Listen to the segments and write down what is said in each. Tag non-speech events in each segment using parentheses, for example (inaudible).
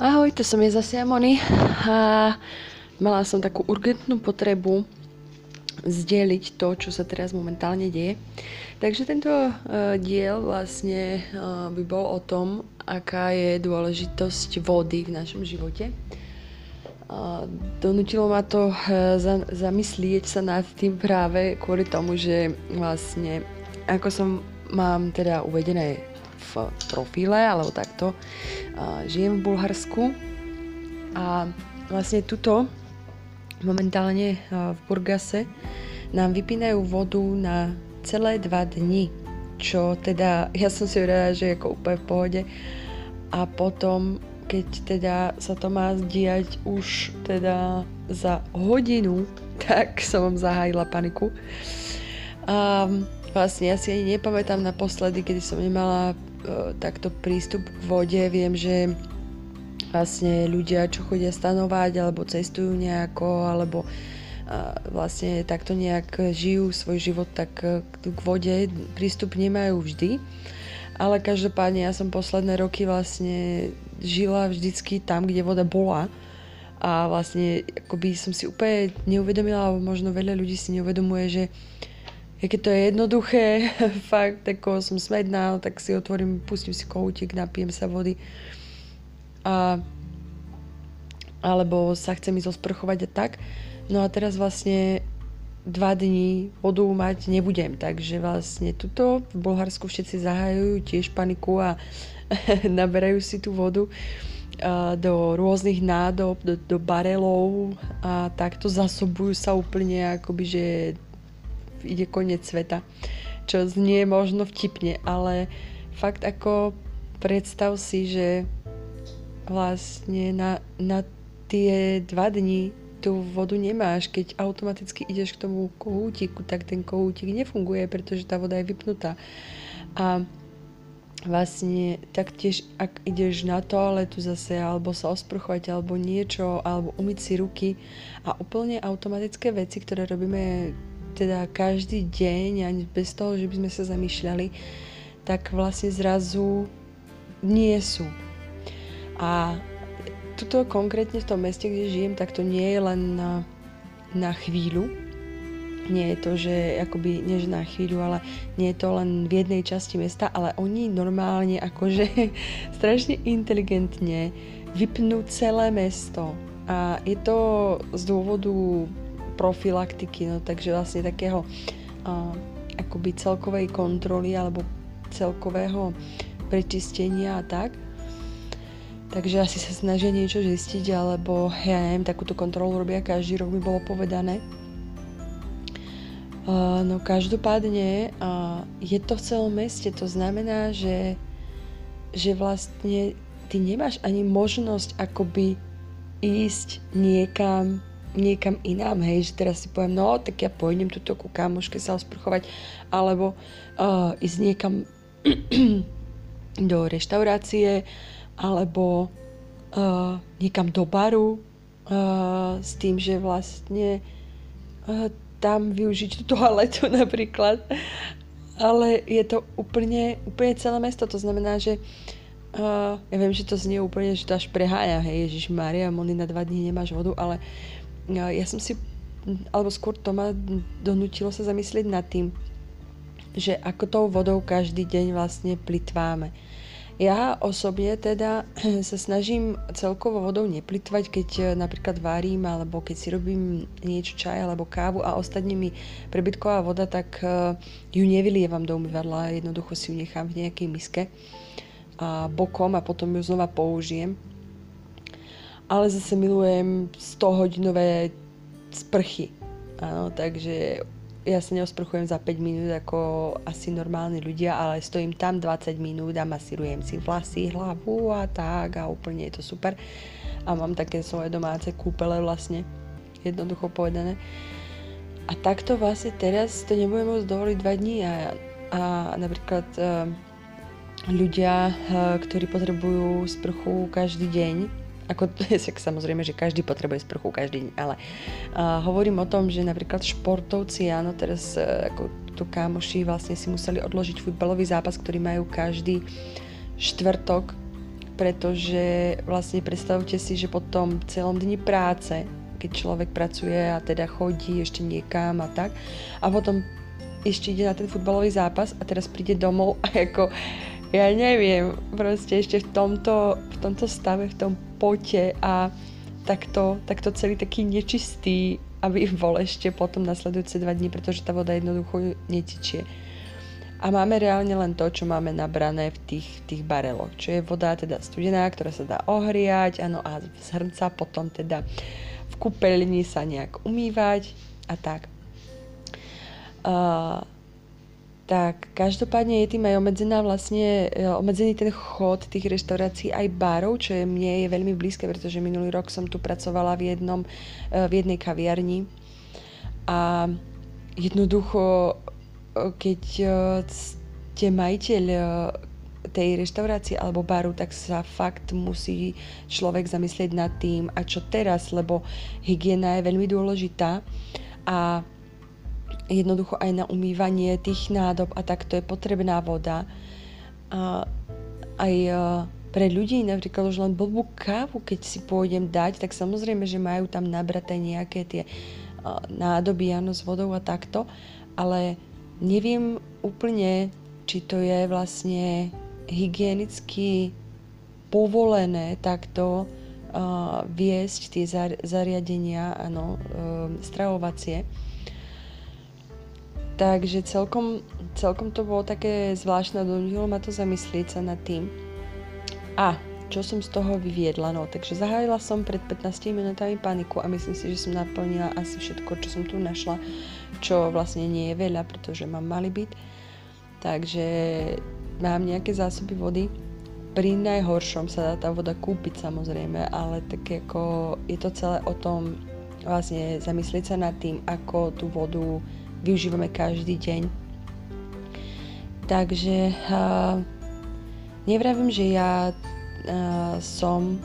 Ahoj, to som je zase Amony a mala som takú urgentnú potrebu zdieľiť to, čo sa teraz momentálne deje. Takže tento uh, diel vlastne uh, by bol o tom, aká je dôležitosť vody v našom živote. Uh, donutilo ma to za, zamyslieť sa nad tým práve kvôli tomu, že vlastne ako som mám teda uvedené v profile, alebo takto. Žijem v Bulharsku a vlastne tuto momentálne v Burgase nám vypínajú vodu na celé dva dni, čo teda, ja som si uvedala, že je ako úplne v pohode a potom, keď teda sa to má diať už teda za hodinu, (laughs) tak som vám zahájila paniku. Um, Vlastne ja si ani nepamätám naposledy, kedy som nemala takto prístup k vode. Viem, že vlastne ľudia, čo chodia stanovať alebo cestujú nejako, alebo uh, vlastne takto nejak žijú svoj život, tak uh, k vode prístup nemajú vždy. Ale každopádne ja som posledné roky vlastne žila vždycky tam, kde voda bola a vlastne akoby som si úplne neuvedomila, alebo možno veľa ľudí si neuvedomuje, že uh, keď to je jednoduché, (laughs) fakt, ako som smedná, tak si otvorím, pustím si koutík, napijem sa vody. A, alebo sa chcem ísť osprchovať a tak. No a teraz vlastne dva dní vodu mať nebudem, takže vlastne tuto v Bulharsku všetci zahajujú tiež paniku a (laughs) naberajú si tú vodu do rôznych nádob, do, do barelov a takto zasobujú sa úplne akoby, že ide koniec sveta. Čo znie možno vtipne, ale fakt ako predstav si, že vlastne na, na tie dva dni tú vodu nemáš, keď automaticky ideš k tomu kohútiku, tak ten kohútik nefunguje, pretože tá voda je vypnutá. A vlastne taktiež, ak ideš na toaletu zase, alebo sa osprchovať, alebo niečo, alebo umyť si ruky a úplne automatické veci, ktoré robíme teda každý deň, ani bez toho, že by sme sa zamýšľali, tak vlastne zrazu nie sú. A tuto konkrétne v tom meste, kde žijem, tak to nie je len na, na chvíľu. Nie je to, že akoby, nie na chvíľu, ale nie je to len v jednej časti mesta, ale oni normálne akože (laughs) strašne inteligentne vypnú celé mesto. A je to z dôvodu profilaktiky, no takže vlastne takého uh, akoby celkovej kontroly alebo celkového prečistenia a tak. Takže asi sa snažia niečo zistiť, alebo ja neviem, takúto kontrolu robia každý rok, by bolo povedané. Uh, no každopádne uh, je to v celom meste, to znamená, že, že vlastne ty nemáš ani možnosť akoby ísť niekam niekam inám, hej, že teraz si poviem, no tak ja pôjdem tuto ku kamoške sa osprchovať, alebo uh, ísť niekam (clears throat) do reštaurácie, alebo uh, niekam do baru uh, s tým, že vlastne uh, tam využiť tú toaletu (laughs) napríklad. Ale je to úplne, úplne celé mesto, to znamená, že Uh, ja viem, že to znie úplne, že to až prehája, hej, Ježiš Maria, Moni na dva dní nemáš vodu, ale ja som si, alebo skôr to ma donútilo sa zamyslieť nad tým, že ako tou vodou každý deň vlastne plitváme. Ja osobne teda (clears throat) sa snažím celkovo vodou neplitvať, keď eh, napríklad varím alebo keď si robím niečo čaj alebo kávu a ostatne mi prebytková voda, tak eh, ju nevylievam do umývadla, jednoducho si ju nechám v nejakej miske a bokom a potom ju znova použijem ale zase milujem 100-hodinové sprchy. Áno, takže ja sa neosprchujem za 5 minút ako asi normálni ľudia, ale stojím tam 20 minút a masírujem si vlasy, hlavu a tak a úplne je to super. A mám také svoje domáce kúpele vlastne, jednoducho povedané. A takto vlastne teraz to nebudem môcť dovoliť 2 dní a, a napríklad uh, ľudia, uh, ktorí potrebujú sprchu každý deň, ako (laughs) samozrejme, že každý potrebuje sprchu každý deň, ale uh, hovorím o tom, že napríklad športovci, áno, teraz uh, ako tu kámoši vlastne si museli odložiť futbalový zápas, ktorý majú každý štvrtok pretože vlastne predstavte si, že po tom celom dni práce, keď človek pracuje a teda chodí ešte niekam a tak, a potom ešte ide na ten futbalový zápas a teraz príde domov a (laughs) ako ja neviem, proste ešte v tomto, v tomto stave, v tom pote a takto, takto celý taký nečistý, aby (laughs) bol ešte potom nasledujúce dva dní, pretože tá voda jednoducho netečie. A máme reálne len to, čo máme nabrané v tých, tých bareloch, čo je voda teda studená, ktorá sa dá ohriať, áno, a z hrnca potom teda v kúpeľni sa nejak umývať a tak. Uh, tak každopádne je tým aj obmedzená vlastne, e, obmedzený ten chod tých reštaurácií aj barov, čo je mne je veľmi blízke, pretože minulý rok som tu pracovala v, jednom, e, v jednej kaviarni. A jednoducho keď e, ste majiteľ tej reštaurácie alebo baru, tak sa fakt musí človek zamyslieť nad tým, a čo teraz, lebo hygiena je veľmi dôležitá. A jednoducho aj na umývanie tých nádob a takto je potrebná voda. A aj e, pre ľudí napríklad už len blbú kávu, keď si pôjdem dať, tak samozrejme, že majú tam nabraté nejaké tie nádoby áno, s vodou a takto, ale Neviem úplne, či to je vlastne hygienicky povolené takto uh, viesť tie zar- zariadenia, ano, uh, stravovacie. Takže celkom, celkom to bolo také zvláštne, donútilo ma to zamyslieť sa nad tým. A čo som z toho vyviedla? No, takže zahájila som pred 15 minútami paniku a myslím si, že som naplnila asi všetko, čo som tu našla čo vlastne nie je veľa, pretože mám malý byt. Takže mám nejaké zásoby vody. Pri najhoršom sa dá tá voda kúpiť samozrejme, ale tak ako je to celé o tom vlastne zamyslieť sa nad tým, ako tú vodu využívame každý deň. Takže uh, nevravím, že ja uh, som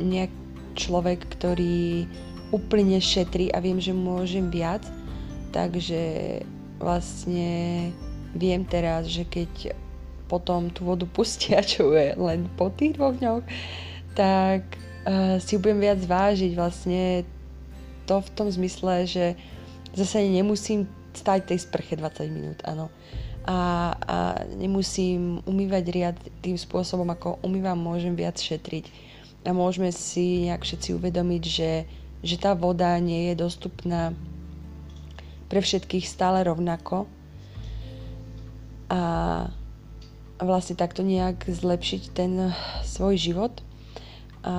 nejak človek, ktorý úplne šetrí a viem, že môžem viac, Takže vlastne viem teraz, že keď potom tú vodu pustia, (laughs) čo je len po tých dvoch dňoch, tak uh, si budem viac vážiť vlastne to v tom zmysle, že zase nemusím stať tej sprche 20 minút, áno. A, a nemusím umývať riad tým spôsobom, ako umývam, môžem viac šetriť. A môžeme si nejak všetci uvedomiť, že, že tá voda nie je dostupná pre všetkých stále rovnako a vlastne takto nejak zlepšiť ten svoj život. A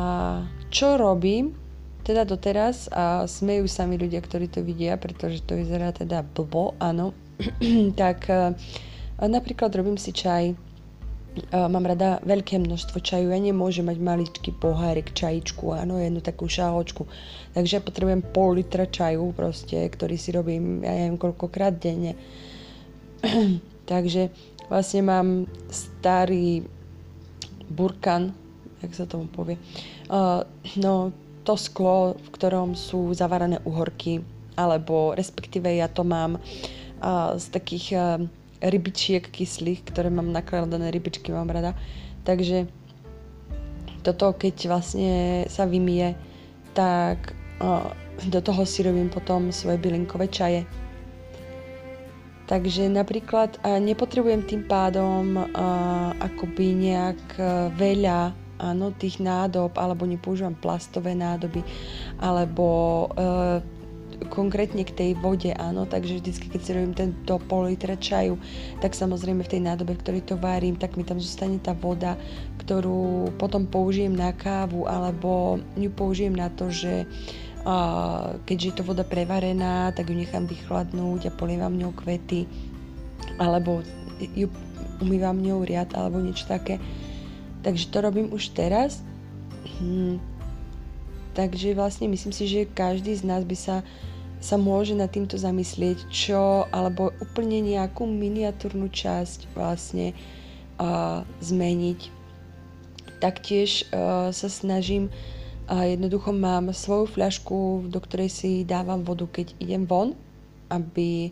čo robím, teda doteraz, a smejú sa mi ľudia, ktorí to vidia, pretože to vyzerá teda blbo, áno, (clears throat) tak napríklad robím si čaj, mám rada veľké množstvo čaju, ja nemôžem mať maličký pohárik čajičku, áno, jednu takú šáločku. Takže ja potrebujem pol litra čaju proste, ktorý si robím, ja neviem, koľkokrát denne. (clears throat) Takže vlastne mám starý burkan, jak sa tomu povie, uh, no to sklo, v ktorom sú zavarané uhorky, alebo respektíve ja to mám uh, z takých uh, rybičiek kyslých, ktoré mám nakladané, rybičky mám rada. Takže toto, keď vlastne sa vymie, tak o, do toho si robím potom svoje bylinkové čaje. Takže napríklad nepotrebujem tým pádom akoby nejak veľa áno, tých nádob, alebo nepoužívam plastové nádoby, alebo e, konkrétne k tej vode, áno, takže vždycky, keď si robím tento pol litra čaju, tak samozrejme v tej nádobe, v ktorej to varím, tak mi tam zostane tá voda, ktorú potom použijem na kávu, alebo ju použijem na to, že a keďže je to voda prevarená, tak ju nechám vychladnúť a polievam ňou kvety, alebo ju umývam ňou riad, alebo niečo také. Takže to robím už teraz. Hm. Takže vlastne myslím si, že každý z nás by sa sa môže nad týmto zamyslieť, čo, alebo úplne nejakú miniatúrnu časť vlastne uh, zmeniť. Taktiež uh, sa snažím, uh, jednoducho mám svoju fľašku, do ktorej si dávam vodu, keď idem von, aby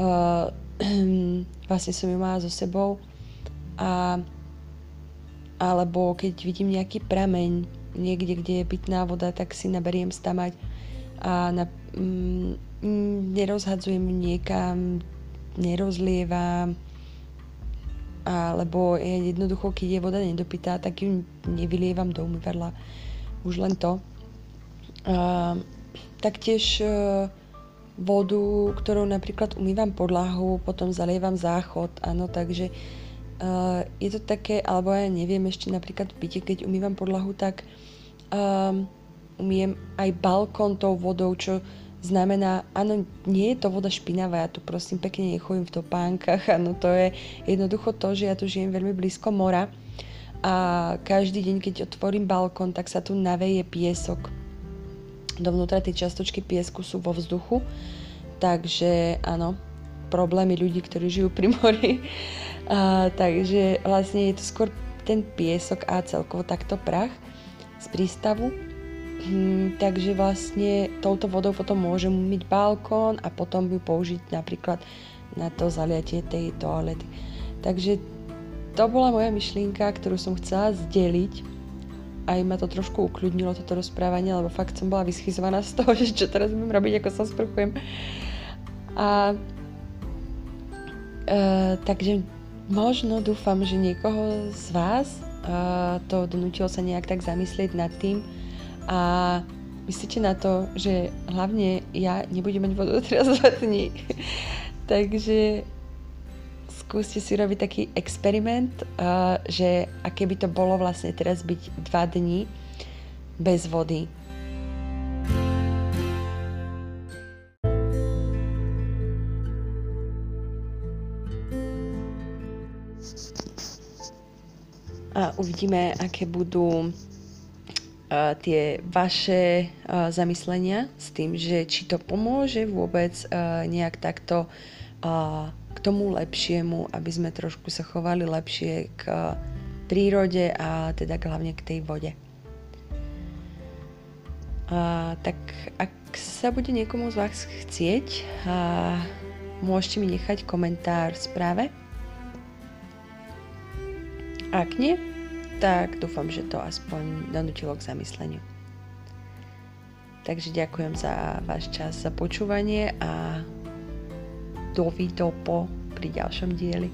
uh, (clears throat) vlastne som ju mala so sebou a alebo keď vidím nejaký prameň niekde, kde je pitná voda, tak si naberiem stamať a na, mm, nerozhadzujem niekam, nerozlievam, alebo jednoducho, keď je voda nedopitá, tak ju nevylievam do umývadla. Už len to. A, taktiež e, vodu, ktorou napríklad umývam podlahu, potom zalievam záchod, áno, takže je to také, alebo ja neviem, ešte napríklad v byte, keď umývam podlahu, tak um, umiem aj balkón tou vodou, čo znamená, áno, nie je to voda špinavá, ja tu prosím pekne nechodím v topánkach, (laughs) áno, to je jednoducho to, že ja tu žijem veľmi blízko mora a každý deň, keď otvorím balkón, tak sa tu naveje piesok. Dovnútra tie častočky piesku sú vo vzduchu, takže áno, problémy ľudí, ktorí žijú pri (laughs) mori. A, takže vlastne je to skôr ten piesok a celkovo takto prach z prístavu Hmm, takže vlastne touto vodou potom môžem umyť balkón a potom ju použiť napríklad na to zaliatie tej toalety. Takže to bola moja myšlienka, ktorú som chcela zdeliť. Aj ma to trošku ukľudnilo, toto rozprávanie, lebo fakt som bola vyschizovaná z toho, (laughs) že čo teraz budem robiť, ako sa sprchujem. A e, takže možno dúfam, že niekoho z vás e, to donútilo sa nejak tak zamyslieť nad tým, a myslíte na to, že hlavne ja nebudem mať vodu (laughs) teraz dva dní. Takže skúste si robiť taký experiment, uh, že aké by to bolo vlastne teraz byť dva dní bez vody. Uvidíme, aké budú tie vaše uh, zamyslenia s tým, že či to pomôže vôbec uh, nejak takto k tomu lepšiemu, aby sme trošku sa chovali lepšie k prírode a teda hlavne k tej vode. A, tak ak sa bude niekomu z vás chcieť, a, môžete mi nechať komentár v správe. Ak nie, tak dúfam, že to aspoň donútilo k zamysleniu. Takže ďakujem za váš čas, za počúvanie a dovido po pri ďalšom dieli.